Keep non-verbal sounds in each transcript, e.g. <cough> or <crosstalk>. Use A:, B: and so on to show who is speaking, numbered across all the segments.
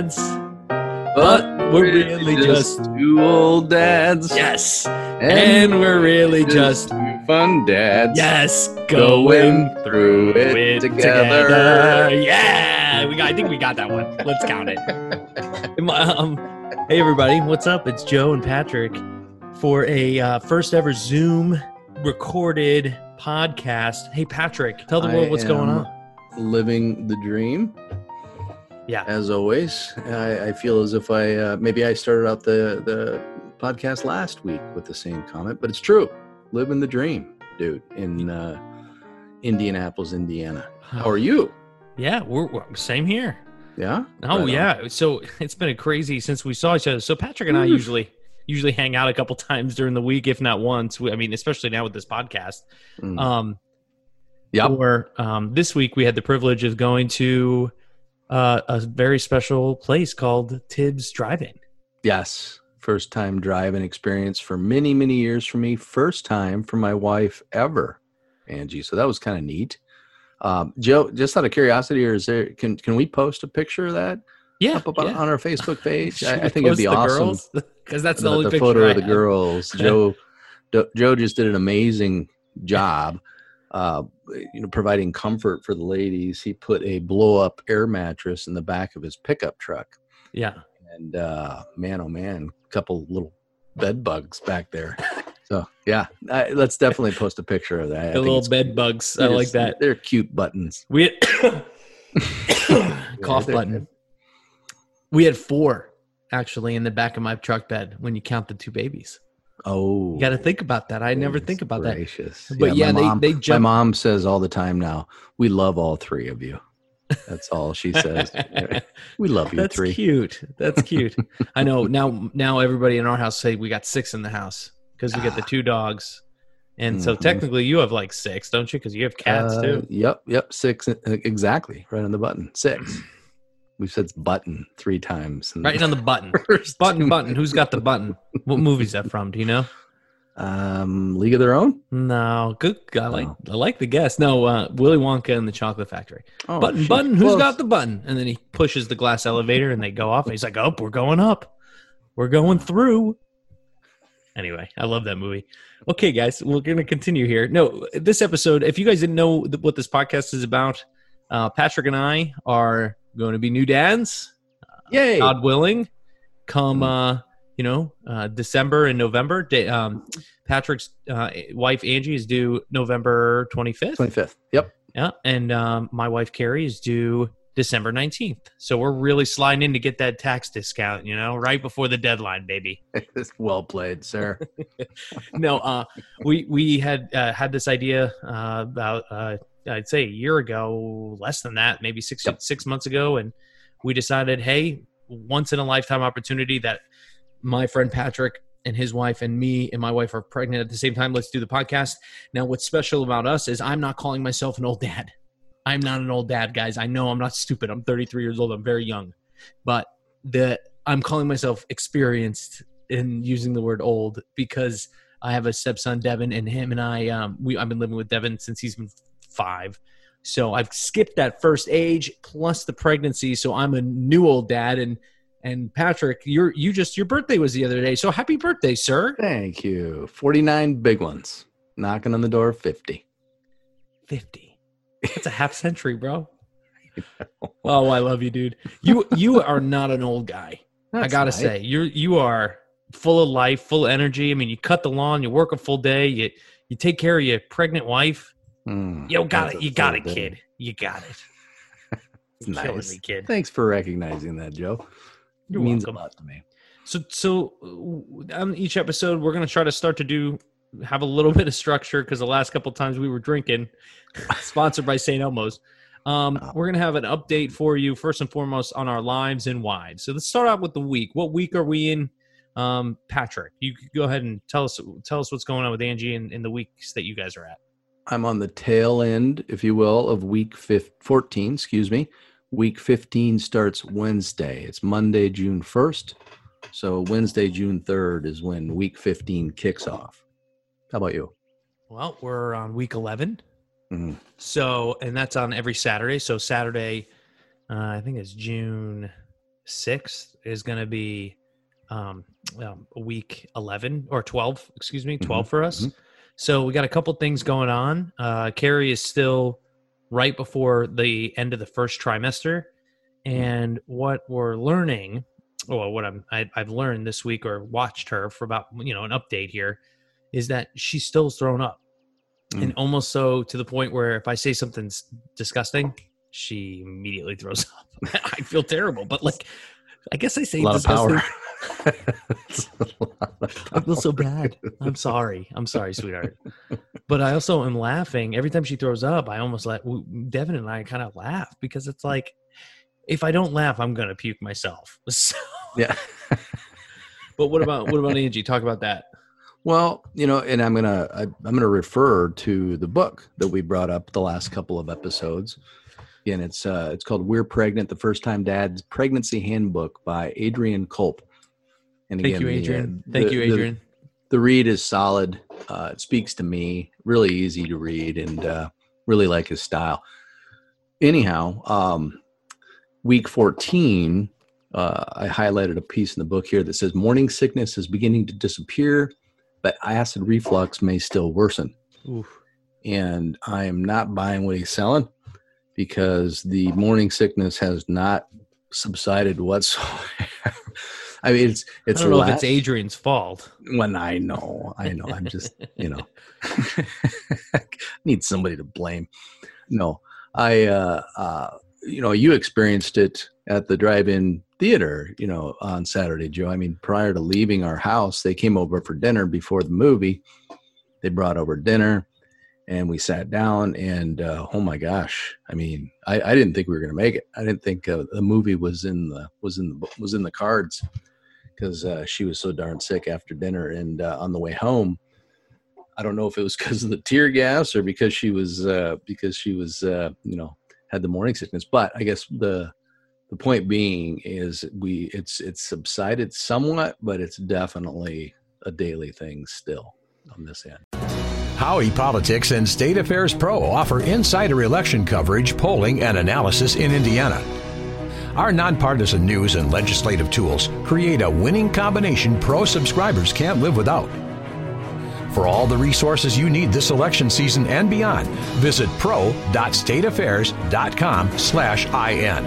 A: Dads, but we're really just
B: two old dads.
A: yes, and we're really just
B: two fun dads.
A: yes
B: going
A: going
B: through it,
A: it
B: together.
A: Yeah, we got. I think we got that one. Let's count it. <laughs> um, hey everybody, what's up? It's Joe and Patrick for a uh, first ever Zoom recorded podcast. Hey Patrick, tell the
B: I
A: world what's going on.
B: Living the dream.
A: Yeah.
B: As always, I, I feel as if I uh, maybe I started out the the podcast last week with the same comment, but it's true. Living the dream, dude. In uh, Indianapolis, Indiana. How are you?
A: Yeah, we're, we're same here.
B: Yeah.
A: Oh
B: Right on.
A: yeah. So <laughs> it's been a crazy since we saw each other. So Patrick and I usually usually hang out a couple times during the week, if not once. We, I mean, especially now with this podcast.
B: Mm.
A: Um,
B: Yep.
A: Or um, this week we had the privilege of going to uh, a very special place called Tibbs Drive-In.
B: Yes. First time driving experience for many, many years for me. First time for my wife ever, Angie. So that was kind of neat. Um, Joe, just out of curiosity, or is there can can we post a picture of that
A: Yeah,
B: up, up on- on our Facebook page? <laughs> I, I think it'd be awesome.
A: because <laughs> that's the,
B: the,
A: only
B: the
A: picture
B: photo
A: I
B: of the
A: have.
B: girls. <laughs> Joe, Joe just did an amazing job, uh, you know, providing comfort for the ladies. He put a blow up air mattress in the back of his pickup truck.
A: Yeah,
B: and uh man oh man a couple little bed bugs back there so yeah I, let's definitely post a picture of that
A: the little bed bugs. I like that.
B: they're cute buttons
A: We had <coughs> <coughs> cough button. We had four actually in the back of my truck bed when you count the two babies.
B: Oh
A: You got to think about that. I never think about that. But yeah,
B: my
A: they-
B: mom,
A: they
B: my mom says all the time now we love all three of you that's all she says <laughs> we love you
A: That's
B: three
A: cute. That's cute. <laughs> I know now. Now everybody in our house say we got six in the house because we got the
B: Ah.
A: two dogs, and so
B: Mhm.
A: technically you have like six, don't you? Because you have cats
B: Uh,
A: too.
B: yep yep six exactly right on the button six <clears throat> we've said button three times
A: Right on the button. <laughs> Button, button. Who's got the button? What movie's that from? Do you know?
B: Um, League of Their Own.
A: No. Good. I like.
B: Oh.
A: I like the guess. No. Uh, Willy Wonka and the Chocolate Factory.
B: Oh,
A: button,
B: shoot.
A: button. Who's
B: Close.
A: got the button? And then he pushes the glass elevator, and they go off. And he's like, "Oh, we're going up. We're going through." Anyway, I love that movie. Okay, guys, we're going to continue here. No, this episode, if you guys didn't know what this podcast is about, uh, Patrick and I are going to be new dads,
B: Yay!
A: God willing, come,
B: Mm.
A: uh, you know, uh, December and November. Um, Patrick's uh, wife, Angie, is due November 25th.
B: Twenty fifth. Yep.
A: Yeah, and um, my wife Carrie is due December nineteenth. So we're really sliding in to get that tax discount, you know, right before the deadline, baby. <laughs>
B: well played, sir. <laughs>
A: no, uh, we we had uh, had this idea uh, about uh, I'd say a year ago, less than that, maybe six
B: Yep.
A: six months ago, and we decided, hey, once in a lifetime opportunity that my friend Patrick and his wife and me and my wife are pregnant at the same time. Let's do the podcast. Now, what's special about us is I'm not calling myself an old dad. I'm not an old dad, guys. I know I'm not stupid. I'm 33 years old. I'm very young, but the I'm calling myself experienced in using the word old because I have a stepson, Devin, and him and I. Um, we I've been living with Devin since he's been five, so I've skipped that first age plus the pregnancy. So I'm a new old dad, and and Patrick, you're you just your birthday was the other day. So happy birthday, sir!
B: Thank you. Forty nine big ones knocking on the door. of Fifty.
A: Fifty. That's a half century, bro. <laughs> Oh, I love you, dude. You you are not an old guy. I gotta
B: nice.
A: say, you're you are full of life, full of energy. I mean, you cut the lawn, you work a full day, you you take care of your pregnant wife.
B: Mm,
A: Yo, got it. You got it, kid. You got it. You're
B: nice.
A: me, kid.
B: Thanks for recognizing that, Joe.
A: You're
B: it means
A: welcome.
B: a lot to me.
A: So, so uh, on each episode, we're gonna try to start to do have a little <laughs> bit of structure because the last couple times we were drinking, <laughs> sponsored by St. Elmo's. Um,
B: Oh.
A: we're gonna have an update for you first and foremost on our lives and why. So let's start out with the week. What week are we in? Um, Patrick, you go ahead and tell us tell us what's going on with Angie in, in the weeks that you guys are at.
B: I'm on the tail end, if you will, of week fif- 14, excuse me. Week 15 starts Wednesday. It's Monday, June 1st. So Wednesday, June 3rd is when week 15 kicks off. How about you?
A: Well, we're on week eleven.
B: Mhm.
A: So, and that's on every Saturday. So Saturday, uh, I think it's June 6th, is going to be um, um, week 11 or 12, excuse me, 12 for us.
B: mhm.
A: So we got a couple things going on. Uh, Carrie is still right before the end of the first trimester. And what we're learning, or what I'm, I, I've learned this week or watched her for about, you know, an update here, is that she's still thrown up. And almost so to the point where if I say something's disgusting, she immediately throws <laughs> up. I feel terrible, but like, I guess I say
B: a lot of power. It's a lot of
A: I feel so bad. I'm sorry. I'm sorry, sweetheart. But I also am laughing every time she throws up. I almost let Devin and I kind of laugh because it's like, if I don't laugh, I'm gonna puke myself. <laughs> So,
B: Yeah. <laughs>
A: but what about what about Angie? Talk about that.
B: Well, you know, and I'm gonna I, I'm gonna refer to the book that we brought up the last couple of episodes. Again, it's uh, it's called "We're Pregnant: The First Time Dad's Pregnancy Handbook" by Adrian Kulp. And
A: Thank you,
B: the, uh,
A: Adrian. Thank
B: the-
A: you,
B: the-
A: Adrian.
B: the read is solid. Uh, it speaks to me. Really easy to read, and uh, really like his style. Anyhow, um, week fourteen, uh, I highlighted a piece in the book here that says morning sickness is beginning to disappear, but acid reflux may still worsen.
A: Oof.
B: And I am not buying what he's selling because the morning sickness has not subsided whatsoever. <laughs> I mean, it's it's.
A: I don't know if it's Adrian's fault.
B: when I know, I know, I'm just, you know, <laughs> need somebody to blame. No, I, uh, uh, you know, you experienced it at the drive-in theater, you know, on Saturday, Joe. I mean, prior to leaving our house, they came over for dinner before the movie. They brought over dinner, and we sat down. And uh, oh my gosh, I mean, I, I didn't think we were going to make it. I didn't think uh, the movie was in the was in the was in the cards because uh, she was so darn sick after dinner. And uh, on the way home, I don't know if it was because of the tear gas or because she was uh, because she was uh, you know had the morning sickness. But I guess the the point being is we it's it's subsided somewhat, but it's definitely a daily thing still on this end.
C: Howey Politics and State Affairs Pro offer insider election coverage, polling, and analysis in Indiana. Our nonpartisan news and legislative tools create a winning combination pro subscribers can't live without. For all the resources you need this election season and beyond, visit pro.stateaffairs.com slash IN.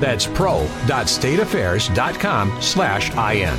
C: That's pro.stateaffairs.com slash IN.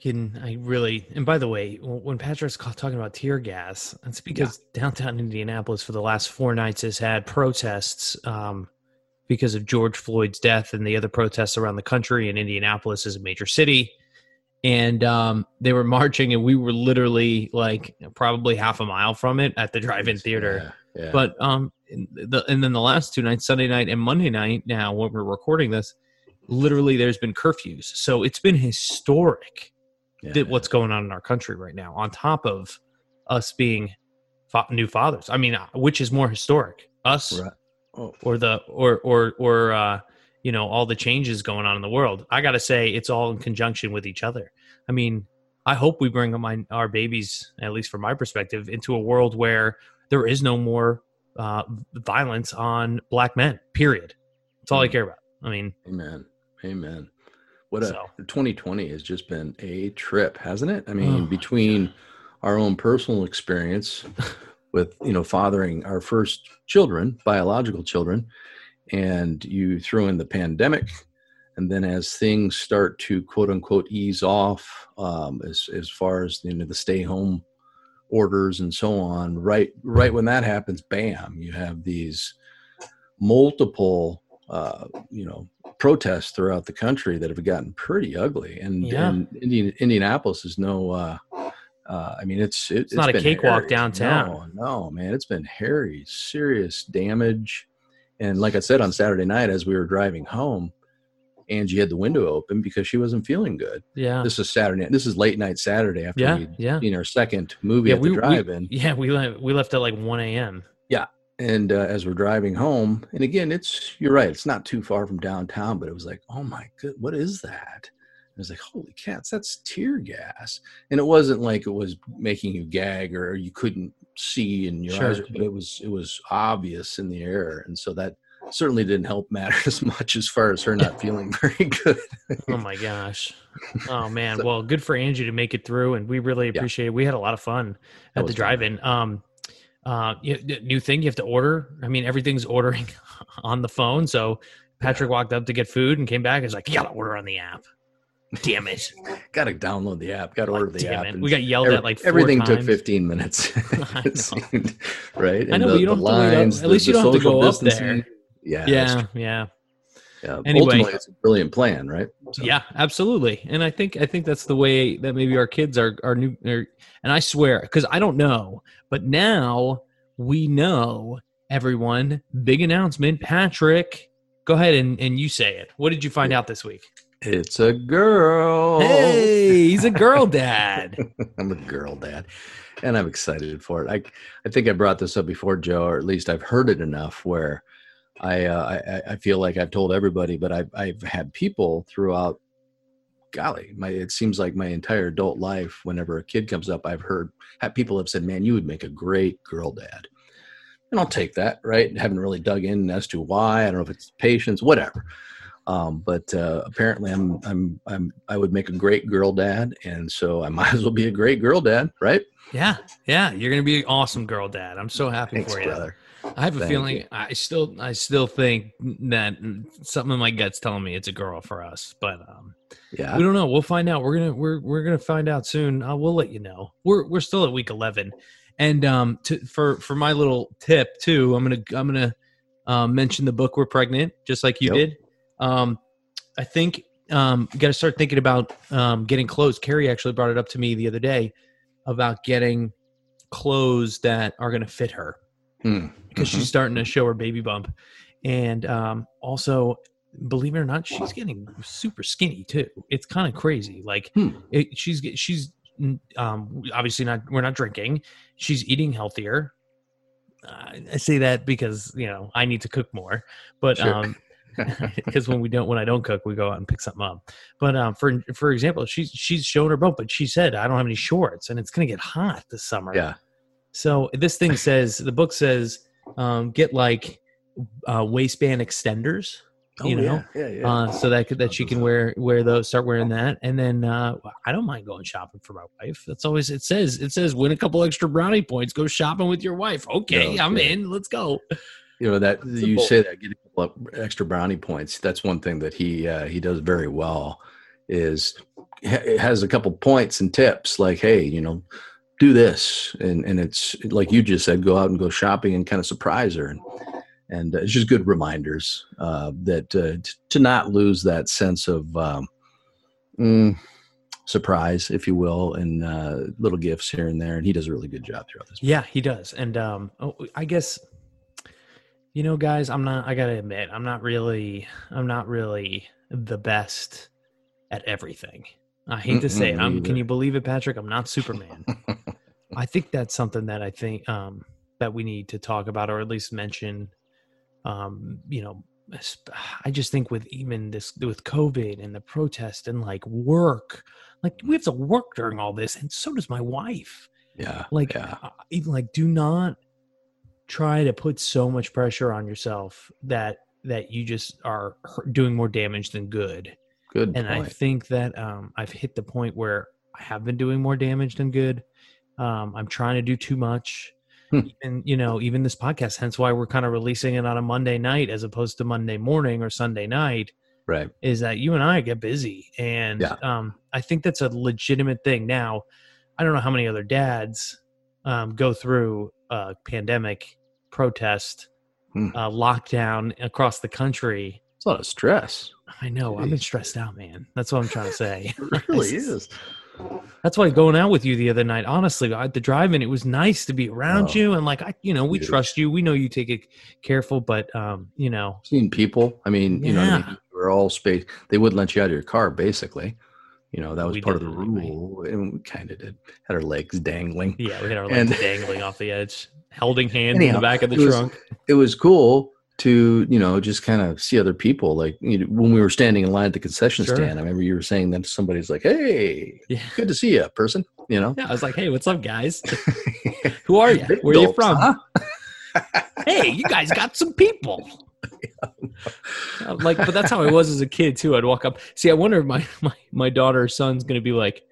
A: I can I really and by the way, when Patrick's talking about tear gas, it's because downtown Indianapolis for the last four nights has had protests um, because of George Floyd's death and the other protests around the country. And Indianapolis is a major city, and um, they were marching, and we were literally like probably half a mile from it at the drive-in theater.
B: Yeah, yeah.
A: But um, the and then the last two nights, Sunday night and Monday night. Now, when we're recording this, literally there's been curfews, so it's been historic
B: yeah.
A: that what's going on in our country right now. On top of us being fa- new fathers, I mean, uh, which is more historic, us
B: Right. Oh,
A: or the or or or uh, you know all the changes going on in the world? I got to say, it's all in conjunction with each other. I mean, I hope we bring my, our babies, at least from my perspective, into a world where there is no more uh, violence on black men. Period. That's all I
B: Mm.
A: care about. I mean,
B: Amen. Amen. What a
A: So.
B: 2020 has just been a trip, hasn't it? I mean,
A: Oh,
B: between our own personal experience <laughs> with, you know, fathering our first children, biological children, and you throw in the pandemic, and then as things start to quote unquote ease off, um, as as far as you know the stay home orders and so on, right right when that happens, bam, you have these multiple uh, you know protests throughout the country that have gotten pretty ugly and,
A: Yeah.
B: and Indian, indianapolis is no uh, Uh, I mean, it's it,
A: It's not a cakewalk
B: hairy.
A: downtown.
B: No, no, man, it's been hairy, serious damage. And like I said on Saturday night, as we were driving home, Angie had the window open because she wasn't feeling good.
A: Yeah.
B: This is Saturday. This is late night Saturday after
A: Yeah,
B: we
A: yeah.
B: seen our second movie
A: Yeah,
B: at
A: we,
B: the drive-in. <laughs>
A: yeah, we left, we left at like 1 a.m.
B: and uh, as we're driving home and again it's you're right it's not too far from downtown but it was like oh my good what is that i was like holy cats that's tear gas and it wasn't like it was making you gag or you couldn't see in your
A: Sure.
B: eyes but it was it was obvious in the air and so that certainly didn't help <laughs> matters much as far as her not feeling <laughs> very good
A: Oh my gosh. Oh <laughs> man.
B: So-
A: well, good for Angie to make it through, and we really appreciate it. We had a lot of fun at the drive-in. Um, uh, new thing you have to order. I mean, everything's ordering <laughs> on the phone. So Patrick walked up to get food and came back. He's like, "You gotta order on the app." Damn it! <laughs>
B: gotta download the app gotta order the app
A: We got yelled
B: every-
A: at like four
B: everything took 15 minutes <laughs>
A: I
B: seemed, right
A: I
B: And
A: know,
B: the-
A: but you don't have to up- at
B: the-
A: least you don't have to go up there.
B: yeah
A: Yeah, yeah.
B: Yeah.
A: Anyway.
B: Ultimately, it's a brilliant plan, right? So,
A: Yeah, absolutely. And I think I think that's the way that maybe our kids are are new. Are, and I swear, because I don't know, but now we know. Everyone, big announcement. Patrick, go ahead and, and you say it. What did you find out this week?
B: It's a girl.
A: Hey, he's a girl <laughs> dad.
B: I'm a girl dad, and I'm excited for it. I I think I brought this up before, Joe, or at least I've heard it enough where I uh, I, I feel like I've told everybody, but I've I've had people throughout. Golly, my it seems like my entire adult life. Whenever a kid comes up, I've heard have, people have said, "Man, you would make a great girl dad." and I'll take that. Right? Haven't really dug in as to why. I don't know if it's patience, whatever. Um, but uh, apparently, I'm I'm I'm I would make a great girl dad, and so I <laughs> might as well be a great girl dad, right?
A: Yeah, yeah. You're gonna be an awesome girl dad. I'm so happy
B: Thanks,
A: for you.
B: brother.
A: I have a
B: Thank
A: feeling
B: you.
A: I still I still think that something in my gut's telling me it's a girl for us, but um,
B: Yeah,
A: we don't know. We'll find out. We're gonna we're we're gonna find out soon. Uh, we'll let you know. We're we're still at week eleven, and um, to, for for my little tip too, I'm gonna I'm gonna um, mention the book. We're pregnant, just like you
B: Yep.
A: did. Um, I think um, you got to start thinking about um, getting clothes. Carrie actually brought it up to me the other day about getting clothes that are gonna fit her
B: Hmm,
A: because
B: mhm.
A: she's starting to show her baby bump, and um, also believe it or not, she's getting super skinny too. It's kind of crazy. Like
B: Hmm.
A: it, she's she's mm, um, obviously not. We're not drinking. She's eating healthier. Uh, I say that because you know I need to cook more, but
B: Sure.
A: um, <laughs> <laughs> because when we don't when I don't cook, we go out and pick something up. But um, for for example, she's she's shown her bump, but she said I don't have any shorts, and it's gonna get hot this summer.
B: yeah,
A: So this thing says the book says um, get like uh, waistband extenders, you
B: Oh,
A: know,
B: yeah, yeah, yeah.
A: uh, so that could, that she can wear wear those, start wearing that, and then uh, I don't mind going shopping for my wife. That's always it says. It says win a couple extra brownie points, go shopping with your wife. Okay,
B: No
A: I'm
B: kidding.
A: in. Let's go.
B: you know that
A: It's
B: you say that get a couple extra brownie points. That's one thing that he uh, he does very well. Is has a couple points and tips like, hey, you know, do this, and and it's like you just said, go out and go shopping and kind of surprise her, and and uh, it's just good reminders uh, that uh, t- to not lose that sense of um, mm, surprise, if you will, and uh, little gifts here and there. And he does a really good job throughout this.
A: Yeah, he does. And um, oh, I guess you know, guys, I'm not. I gotta admit, I'm not really. I'm not really the best at everything. I hate to say it. I'm,
B: either.
A: can you believe it, Patrick? I'm not Superman. <laughs> I think that's something that I think um, that we need to talk about, or at least mention. Um, you know, I just think with even this with COVID and the protest and like work, like we have to work during all this, and so does my wife
B: Yeah,
A: like
B: yeah.
A: uh, even like do not try to put so much pressure on yourself that that you just are doing more damage than good
B: Good
A: and i think that um i've hit the point where i have been doing more damage than good um i'm trying to do too much
B: Hmm.
A: and you know even this podcast hence why we're kind of releasing it on a monday night as opposed to monday morning or sunday night
B: right.
A: is that you and I get busy, and
B: Yeah.
A: um, I think that's a legitimate thing. Now, I don't know how many other dads um, go through a pandemic, protest,
B: Hmm.
A: uh, lockdown across the country.
B: It's a lot of stress.
A: I know I've been stressed out, man. That's what I'm trying to say. <laughs>
B: It really is.
A: That's why going out with you the other night, honestly, at the drive-in, it was nice to be around
B: Oh.
A: you and like I, you know, we trust you. We know you take it careful, but um, you know,
B: Seeing people. I mean, you know, I mean? we're all space. They wouldn't let you out of your car, basically. You know, that was
A: We
B: part of the
A: did it anyway.
B: rule, and we kind of did. Had our legs dangling.
A: yeah, we had our legs
B: And-
A: dangling off the edge, holding <laughs> hands in the back of the
B: it was-
A: trunk.
B: It was cool to you know just kind of see other people. Like you know, when we were standing in line at the concession
A: Sure.
B: stand, I remember you were saying that somebody's like, "Hey,
A: Yeah.
B: good to see you, person." You know,
A: Yeah, I was like, "Hey, what's up, guys? <laughs> Who are you? Where are you from?
B: huh? <laughs>
A: Hey, you guys got some people." <laughs> Uh, like, but that's how I was as a kid too. I'd walk up. See, I wonder if my my my daughter or son's gonna be like,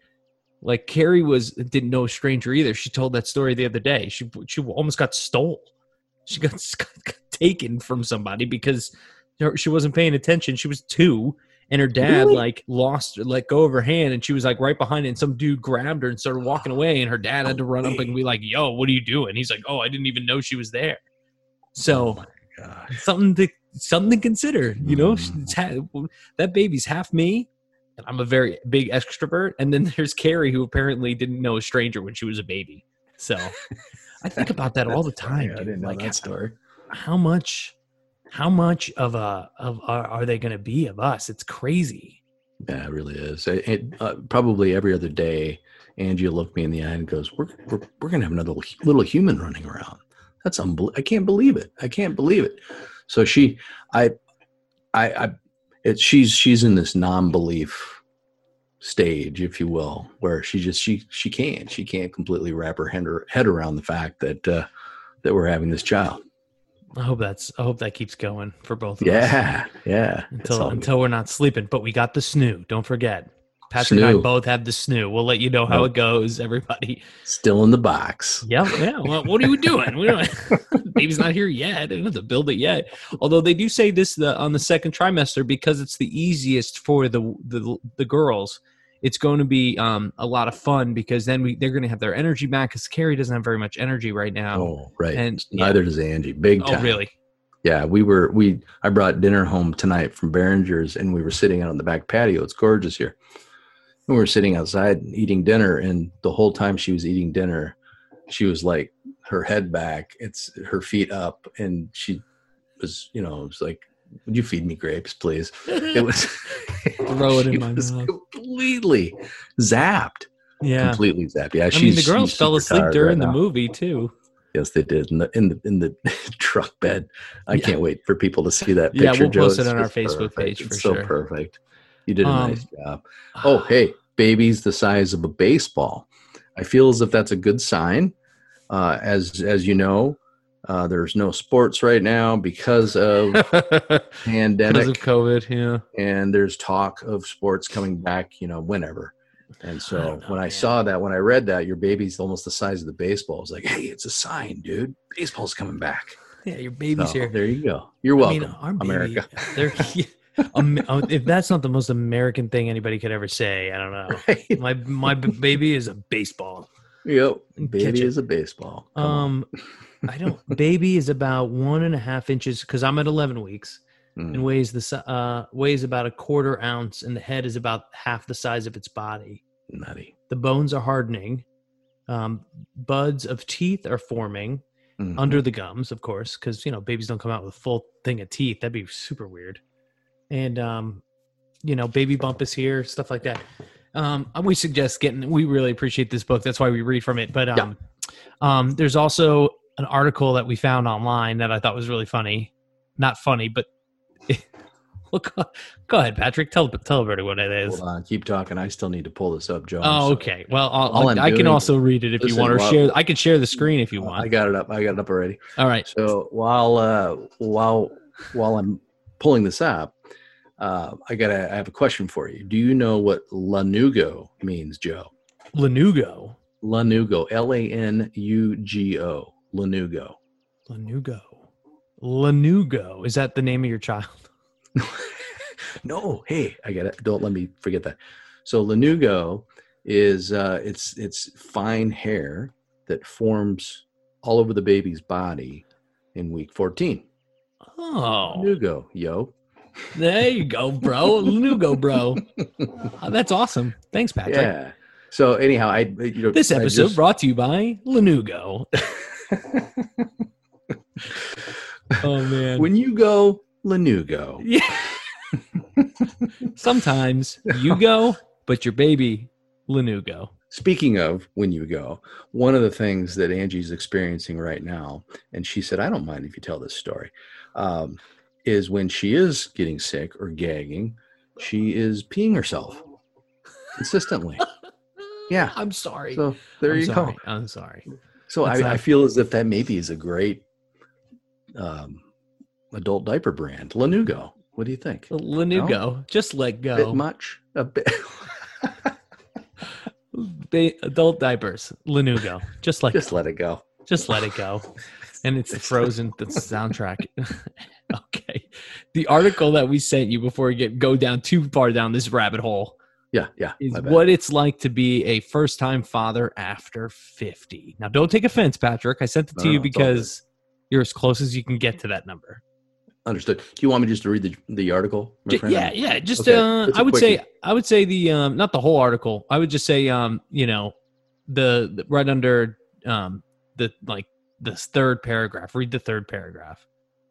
A: like Carrie was didn't know a stranger either. She told that story the other day. She she almost got stole. She got, got taken from somebody because her- she wasn't paying attention. She was two. And her dad
B: Really?
A: like lost, let go of her hand, and she was like right behind it. And some dude grabbed her and started walking away. And her dad had to run up and be like, "Yo, what are you doing?" He's like, "Oh, I didn't even know she was there." So
B: Gosh.
A: something to something to consider. You know,
B: Mm.
A: That baby's half me, and I'm a very big extrovert. And then <laughs> there's Carrie, who apparently didn't know a stranger when she was a baby. So I think <laughs> about that all the
B: That's funny.
A: time.
B: I didn't know
A: like
B: that story.
A: How much, how much of a of are, are they going to be of us? It's crazy.
B: Yeah, it really is. It, it, uh, probably every other day, Angie will look me in the eye and goes, "We're we're, we're gonna have another little, human running around." That's unbelievable. I can't believe it. I can't believe it. So she, I, I, I it, she's she's in this non-belief stage, if you will, where she just she she can't she can't completely wrap her head, head around the fact that uh, that we're having this child.
A: I hope that's I hope that keeps going for both. Of us.
B: Yeah, yeah. It's
A: until
B: good.
A: until we're not sleeping. But we got the snoo. Don't forget. Patrick and I both have the snoo. We'll let you know how
B: Yep.
A: it goes, everybody.
B: still in the box.
A: Yep. Yeah. Well, what are we doing? We don't, <laughs> baby's not here yet. They don't have to build it yet. Although they do say this the, on the second trimester because it's the easiest for the the, the girls. It's going to be um, a lot of fun because then we they're going to have their energy back because Carrie doesn't have very much energy right now.
B: Oh, right.
A: And- yeah.
B: neither does Angie. Big time.
A: oh
B: time.
A: really?
B: Yeah, we were we I brought dinner home tonight from Behringer's and we were sitting out on the back patio. It's gorgeous here. And we were sitting outside eating dinner and the whole time she was eating dinner, she was like her head back, it's her feet up and she was, you know, it was like, Would you feed me grapes, please? <laughs> It was <laughs>
A: Throw it in my
B: was
A: mouth.
B: completely zapped.
A: Yeah.
B: Completely zapped. Yeah,
A: I mean, the girls fell asleep during
B: right
A: the movie too.
B: Yes, they did in the in the in the <laughs> truck bed. I
A: Yeah.
B: can't wait for people to see that picture.
A: Yeah, we'll
B: Joe.
A: post it on our Facebook
B: perfect.
A: page
B: It's
A: for
B: so
A: sure.
B: perfect. You did a
A: Um,
B: nice job. Oh, hey, baby's the size of a baseball. I feel as if that's a good sign. Uh, as as you know, uh, there's no sports right now because of <laughs>
A: because
B: pandemic,
A: of COVID. Yeah.
B: and there's talk of sports coming back. You know, whenever. And so
A: don't know,
B: when I saw that, when I read that, your baby's almost the size of the baseball. I was like, hey, it's a sign, dude. Baseball's coming back.
A: Yeah, your baby's
B: So,
A: here.
B: There you go. You're
A: I mean,
B: welcome,
A: our baby,
B: America. <laughs>
A: Um, uh, if that's not the most American thing anybody could ever say, I don't know. <laughs>
B: Right?
A: My my baby is a baseball.
B: Yep. Baby is a baseball. Come.
A: Um, I don't. <laughs> Baby is about one and a half inches because I'm at 11 weeks
B: Mm.
A: and weighs the uh weighs about a quarter ounce, and the head is about half the size of its body.
B: Nutty.
A: The bones are hardening. Um, buds of teeth are forming.
B: Mhm.
A: under the gums, of course, because you know babies don't come out with a full thing of teeth. That'd be super weird. And um, you know, baby bump is here, stuff like that. Um, we suggest getting. We really appreciate this book. That's why we read from it. But um, um, there's also an article that we found online that I thought was really funny. Not funny, but <laughs> well, go, ahead, Patrick. Tell tell everybody what it is.
B: Hold on. Keep talking. I still need to pull this up, Joe.
A: Oh, okay. Well, I'll,
B: I'm
A: can also read it if you want, or
B: while-
A: share. I can share the screen if you
B: want. I got it up. I got it up already.
A: All right.
B: So while uh, while while I'm pulling this up, uh, I got I have a question for you. Do you know what lanugo means, Joe?
A: Lanugo.
B: Lanugo. L a n u g o. Lanugo.
A: Lanugo. Lanugo. Is that the name of your child? <laughs>
B: no, hey, I got it. Don't let me forget that. So lanugo is uh, it's it's fine hair that forms all over the baby's body in week 14.
A: Oh,
B: Lanugo, yo.
A: There you go, bro. Lanugo, bro. <laughs> Oh, that's awesome. Thanks, Patrick.
B: Yeah. So anyhow, I you know
A: This episode
B: just-
A: brought to you by Lanugo. <laughs> oh man.
B: when you go Lanugo,
A: yeah. Sometimes you go, but your baby Lanugo.
B: Speaking of when you go, one of the things that Angie's experiencing right now, and she said, I don't mind if you tell this story, um, is when she is getting sick or gagging, she is peeing herself consistently. <laughs> Yeah.
A: I'm sorry.
B: So there
A: I'm
B: you
A: sorry.
B: go.
A: I'm sorry.
B: So I, I feel as if that maybe is a great um, adult diaper brand, Lanugo. What do you think?
A: Lanugo. Just let
B: A bit
A: go.
B: much? A bit. <laughs>
A: Adult diapers. Lanugo. Just like
B: Just let it go.
A: just let it go. And it's the <laughs> Frozen the soundtrack. <laughs> okay. The article that we sent you before we get go down too far down this rabbit hole
B: Yeah, yeah.
A: is what it's like to be a first time father after 50. Now, don't take offense, Patrick. I sent it to
B: No,
A: you
B: no, it's all good.
A: because you're as close as you can get to that number.
B: Understood. Do you want me just to read the, the article?
A: J- yeah, yeah. Just
B: Okay,
A: uh, I would say. I would say the um, not the whole article. I would just say um, you know, the, the right under um the like this third paragraph. Read the third paragraph.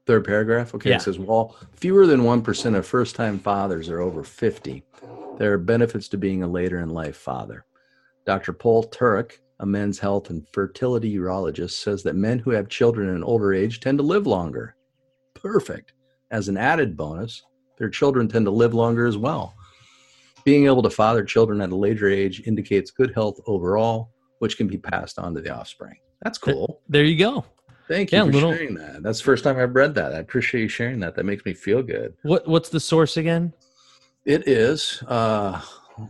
B: Third paragraph. Okay.
A: Yeah.
B: It says, while fewer than 1% of first time fathers are over 50, there are benefits to being a later in life father. Dr. Paul Turek, a men's health and fertility urologist, says that men who have children in an older age tend to live longer. Perfect. As an added bonus, their children tend to live longer as well. Being able to father children at a later age indicates good health overall, which can be passed on to the offspring. That's cool.
A: There you go.
B: Thank you
A: Yeah,
B: for
A: little-
B: sharing that. That's the first time I've read that. I appreciate you sharing that. That makes me feel good.
A: What what's the source again?
B: It is uh <laughs>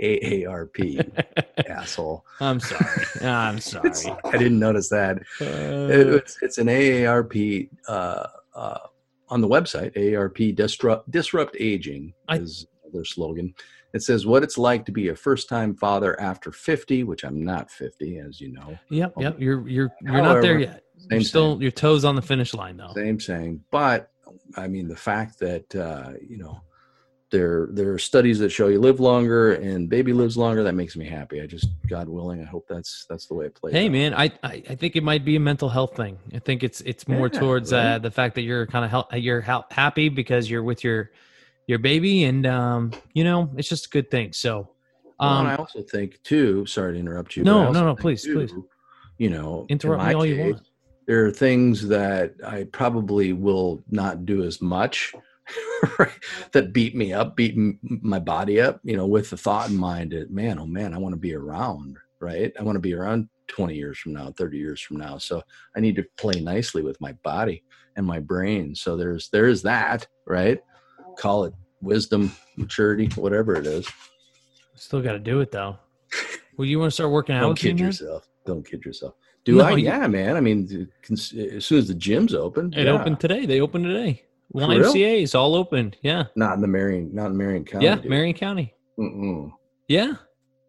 B: AARP, <laughs> asshole.
A: I'm sorry. I'm <laughs> sorry.
B: It's, I didn't notice that. It-
A: Uh,
B: it's, it's an AARP uh, uh, on the website. AARP disrupt disrupt aging
A: I-
B: is their slogan. It says what it's like to be a first time father after 50, which I'm not 50, as you know.
A: yep, yep. You're you're you're not there yet.
B: Same
A: You're still
B: same.
A: your toes on the finish line though.
B: Same saying, but I mean the fact that uh, you know there there are studies that show you live longer and baby lives longer. That makes me happy. I just, God willing, I hope that's that's the way it plays.
A: Hey
B: out.
A: man, I, I I think it might be a mental health thing. I think it's it's more
B: Yeah,
A: towards uh, the fact that you're kind of hel- you're hel- happy because you're with your your baby, and um, you know, it's just a good thing. So, um,
B: and I also think too. Sorry to interrupt you.
A: No, no, no, please, please.
B: You know, in
A: Interrupt me all you want.
B: There are things that I probably will not do as much. <laughs> that beat me up, beat m- my body up. You know, with the thought in mind that man, oh man, I want to be around. Right, I want to be around 20 years from now, 30 years from now. So I need to play nicely with my body and my brain. So there's there's that. Right, call it wisdom, maturity, whatever it is.
A: still got to do it though. Well, you want to start working out
B: Don't
A: with
B: kid yourself. Don't kid yourself. Do
A: No,
B: I?
A: you-
B: Yeah, man. I mean, as soon as the gym's open,
A: It
B: yeah.
A: opened today. They opened today. YMCA is all open. Yeah,
B: Not in the Marion, not in Marion County.
A: yeah,
B: dude.
A: Marion County.
B: Mm-mm.
A: Yeah,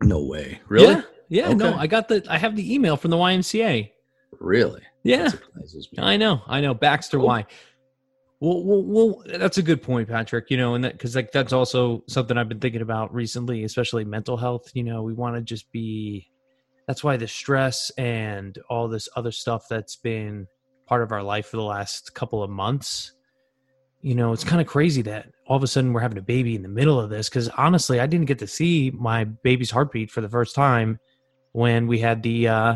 B: No way. Really?
A: Yeah, yeah. No, I got the. I have the email from the YMCA.
B: Really?
A: Yeah,
B: That surprises me.
A: I know, I know. Baxter
B: Cool.
A: Y. Well, well, well, that's a good point, Patrick. You know, and that because like that's also something I've been thinking about recently, especially mental health. You know, we want to just be. That's why the stress and all this other stuff that's been part of our life for the last couple of months. You know, it's kind of crazy that all of a sudden we're having a baby in the middle of this. Because honestly, I didn't get to see my baby's heartbeat for the first time when we had the uh,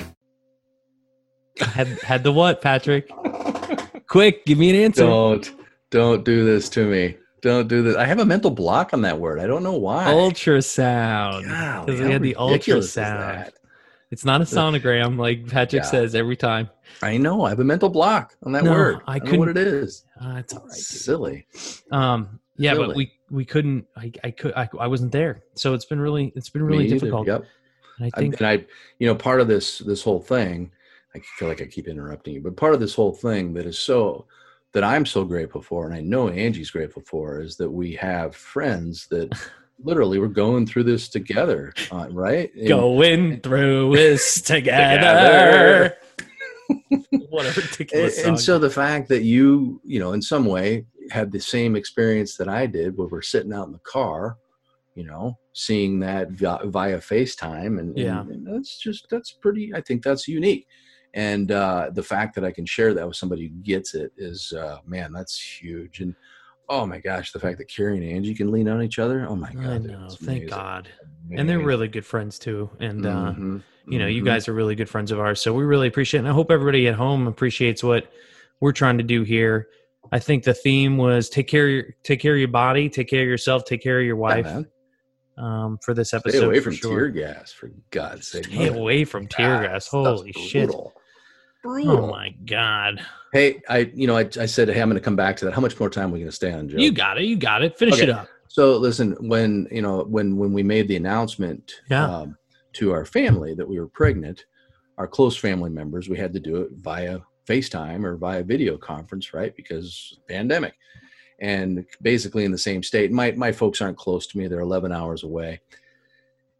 A: Had had the what, Patrick? Quick, give me an answer.
B: Don't don't do this to me. Don't do this. I have a mental block on that word. I don't know why.
A: Ultrasound. Because we had the ultrasound. It's not a sonogram like Patrick
B: Yeah.
A: says every time.
B: I know. I have a mental block on that
A: No,
B: word.
A: I
B: I, know what it.
A: Uh, it's all right.
B: Silly.
A: Um, yeah, but we we couldn't. I I could. I, I wasn't there, so it's been really it's been really difficult.
B: Yep.
A: And I
B: I,
A: think
B: and I, you know, part of this this whole thing, I feel like I keep interrupting you, but part of this whole thing that is so that I'm so grateful for, and I know Angie's grateful for, is that we have friends that <laughs> literally we're going through this together, uh, right? And-
A: going through <laughs> this
B: Together.
A: together. what a
B: and,
A: ridiculous
B: and
A: song.
B: so the fact that you you know in some way had the same experience that i did where we're sitting out in the car you know seeing that via, via facetime and, and-
A: Yeah.
B: and that's just that's pretty i think that's unique and uh the fact that i can share that with somebody who gets it is uh man that's huge and oh my gosh the fact that carrie and angie can lean on each other oh my god
A: I
B: dude,
A: Thank
B: amazing.
A: God. And they're really good friends too. And uh,
B: Mhm,
A: you know, you
B: mhm.
A: guys are really good friends of ours. So we really appreciate it. And I hope everybody at home appreciates what we're trying to do here. I think the theme was take care of your take care of your body, take care of yourself, take care of your wife.
B: man.
A: um, for this episode.
B: Stay away from
A: sure.
B: tear gas, for God's sake.
A: Stay away from tear gas. Holy shit!
B: Brutal.
A: Oh my god!
B: Hey, I you know I, I said hey I'm going to come back to that. How much more time are we going to stay on, Joe?
A: You got it. You got it. Finish it up.
B: So listen, when you know when when we made the announcement
A: Yeah.
B: um, to our family that we were pregnant, our close family members, we had to do it via FaceTime or via video conference, right? Because pandemic, and basically in the same state. My my folks aren't close to me; they're 11 hours away.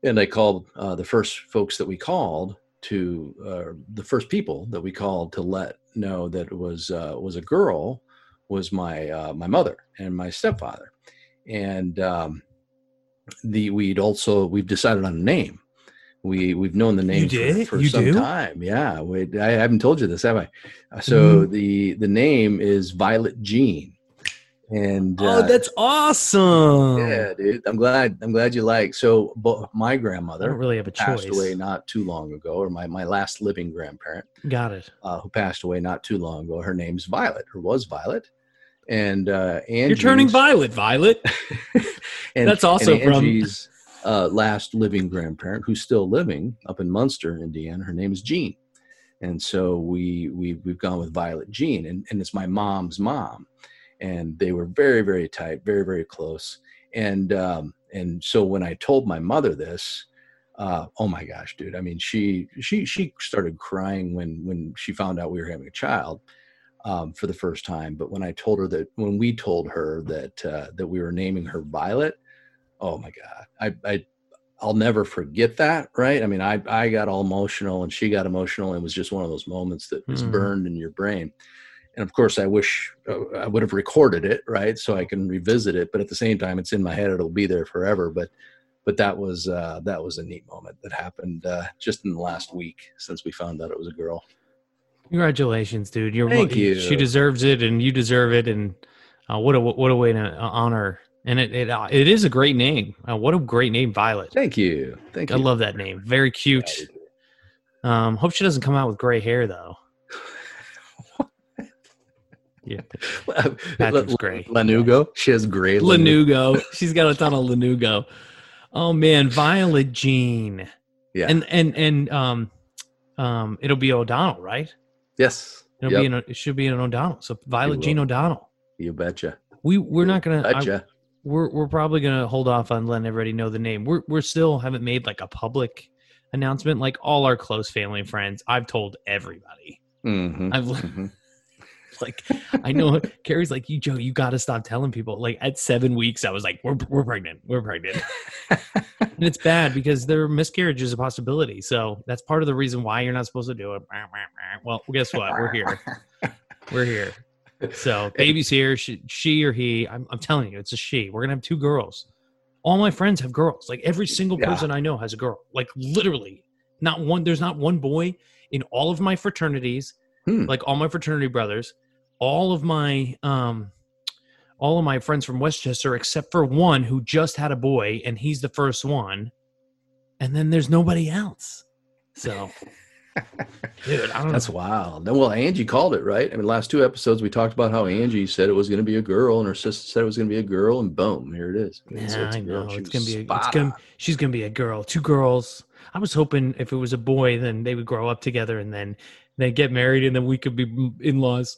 B: And I called uh, the first folks that we called to uh, the first people that we called to let know that it was uh, was a girl was my uh, my mother and my stepfather and um, the we'd also we've decided on a name. We we've known the name for- for, some
A: do?
B: time. Yeah, we, I haven't told you this, have I? Uh, So
A: Mm.
B: the the name is Violet Jean, and
A: oh,
B: uh,
A: that's awesome.
B: yeah, dude. I'm glad. I'm glad you like. So, bo- my
A: I
B: grandmother
A: don't really have a
B: passed
A: choice.
B: away not too long ago, or my my last living grandparent
A: Got it.
B: uh, who passed away not too long ago. Her name's Violet, or was Violet, and uh,
A: You're turning violet, Violet. <laughs>
B: and,
A: That's also
B: and
A: from-
B: Angie's uh, last living grandparent, who's still living up in Munster, Indiana. Her name is Jean, and so we we we've gone with Violet Jean, and, and it's my mom's mom, and they were very very tight, very very close, and um, and so when I told my mother this. Uh, oh my gosh, dude! I mean, she she she started crying when when she found out we were having a child um, for the first time. But when I told her that, when we told her that uh, that we were naming her Violet, oh my god, I, I I'll never forget that. Right? I mean, I I got all emotional and she got emotional. And it was just one of those moments that is
A: Mhm.
B: burned in your brain. And of course, I wish uh, I would have recorded it, right, so I can revisit it. But at the same time, it's in my head; it'll be there forever. But but that was uh, that was a neat moment that happened uh, just in the last week since we found out it was a girl.
A: Congratulations, dude. You're
B: Thank you.
A: She deserves it, and you deserve it. And uh, what a what a way to uh, honor. And it it, uh, it is a great name. Uh, what a great name, Violet.
B: Thank you, thank you.
A: I love that name. Very cute. Um, hope she doesn't come out with gray hair though. Yeah, <laughs> Patrick's gray.
B: Lanugo. She has gray
A: Lanugo. <laughs> She's got a ton of Lanugo. Oh man, Violet Jean.
B: Yeah.
A: And and and um um it'll be O'Donnell, right?
B: yes.
A: It'll
B: Yep,
A: be an, it should be an O'Donnell. So Violet. Jean O'Donnell.
B: you betcha.
A: We we're not gonna I-
B: Betcha.
A: we're we're probably gonna hold off on letting everybody know the name. We're we're still haven't made like a public announcement. Like all our close family and friends, I've told everybody.
B: Mhm,
A: I've
B: mhm. <laughs>
A: like I know Carrie's like you Joe, you got to stop telling people. Like at seven weeks, I was like, we're we're pregnant, we're pregnant, <laughs> and it's bad because their miscarriage is a possibility. So that's part of the reason why you're not supposed to do it. Well, guess what? We're here. We're here. So <laughs> baby's here. She, she or he. I'm, I'm telling you, it's a she. We're gonna have two girls. All my friends have girls. Like every single
B: Yeah.
A: person I know has a girl. Like literally, not one. There's not one boy in all of my fraternities.
B: Hmm.
A: Like all my fraternity brothers, all of my um, all of my friends from Westchester, except for one who just had a boy, and he's the first one. And then there's nobody else. So, <laughs> dude, I don't
B: That's
A: know.
B: wild. Then, Well, Angie called it right. I mean, last two episodes we talked about how Angie said it was going to be a girl, and her sister said it was going to be a girl, and boom, here it is. I mean, so
A: Yeah,
B: it's a
A: I
B: girl.
A: know. It's gonna be. A, it's
B: spot
A: gonna. She's gonna be a girl. Two girls. I was hoping if it was a boy, then they would grow up together and then they get married, and then we could be in laws.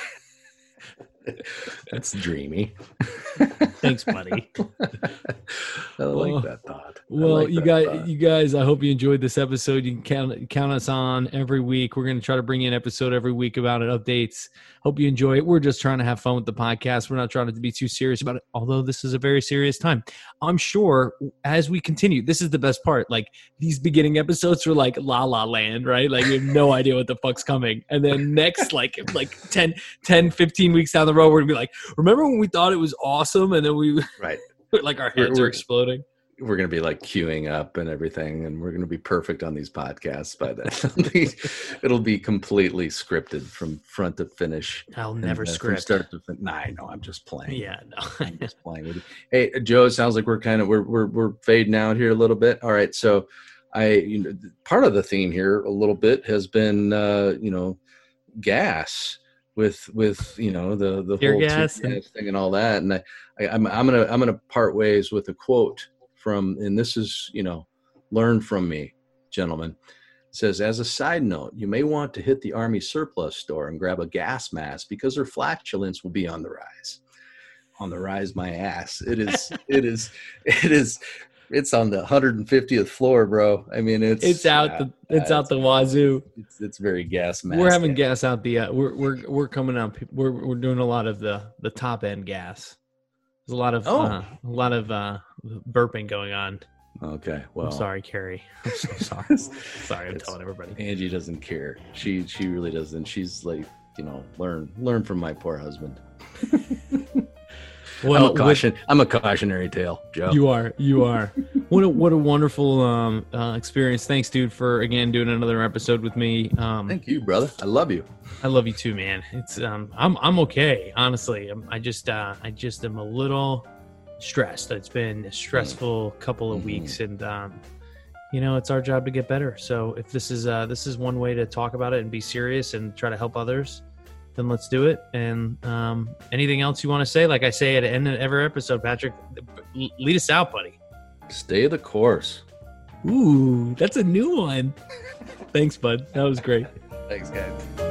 B: That's dreamy.
A: Thanks, buddy.
B: I like
A: Well-
B: that thought. I
A: Well,
B: like
A: you guys,
B: thought.
A: you guys, I hope you enjoyed this episode. You can count count us on every week. We're going to try to bring you an episode every week about it, updates. Hope you enjoy it. We're just trying to have fun with the podcast. We're not trying to be too serious about it, although this is a very serious time. I'm sure as we continue, this is the best part. Like these beginning episodes were like La La Land, right? Like you have no <laughs> idea what the fuck's coming. And then next, like like 10, 10, 15 weeks down the road, we're gonna be like, remember when we thought it was awesome, and then we <laughs>
B: right.
A: like our
B: We're-
A: heads are exploding.
B: We're going to be like queuing up and everything, and we're going to be perfect on these podcasts by then. <laughs> it'll, be, it'll be completely scripted from front to finish.
A: I'll
B: and,
A: never
B: uh,
A: script.
B: start to fin- Nah, I know. I'm just playing.
A: Yeah, no.
B: I'm just playing with you. Hey, Joe, it sounds like we're kind of we're we're we're fading out here a little bit. All right, so I you know part of the theme here a little bit has been uh, you know gas with with you know the the whole
A: gas
B: tear
A: and-
B: gas thing and all that, and I, I I'm I'm gonna I'm gonna part ways with a quote from and this is you know learn from me, gentlemen. It says, as a side note, you may want to hit the Army surplus store and grab a gas mask because their flatulence will be on the rise on the rise my ass it is it is <laughs> it is it's on the 150th floor bro i mean it's
A: it's out the it's out the wazoo.
B: it's, it's very gas mask
A: We're having gas out the. Uh, we're we're we're coming up. We're we're doing a lot of the the top end gas. There's a lot of
B: Oh.
A: uh, a lot of uh, burping going on.
B: okay well
A: I'm sorry, Carrie. I'm so <laughs> sorry. sorry, I'm telling everybody.
B: angie doesn't care she she really doesn't she's like you know learn learn from my poor husband <laughs> i'm
A: Well,
B: a caution i'm a cautionary tale joe
A: You are. You are. <laughs> what a what a wonderful um, uh, experience. Thanks, dude, for again doing another episode with me. Um,
B: thank you brother i love you
A: I love you too, man. It's um, I'm I'm okay, honestly. I'm, I just uh, I just am a little stressed. It's been a stressful couple of
B: Mhm.
A: weeks, and um, you know, it's our job to get better. So if this is uh, this is one way to talk about it and be serious and try to help others, then let's do it. And um, anything else you want to say? Like I say at the end of every episode, Patrick, lead us out, buddy.
B: stay the course
A: Ooh, that's a new one. <laughs> Thanks, bud. That was great.
B: thanks guys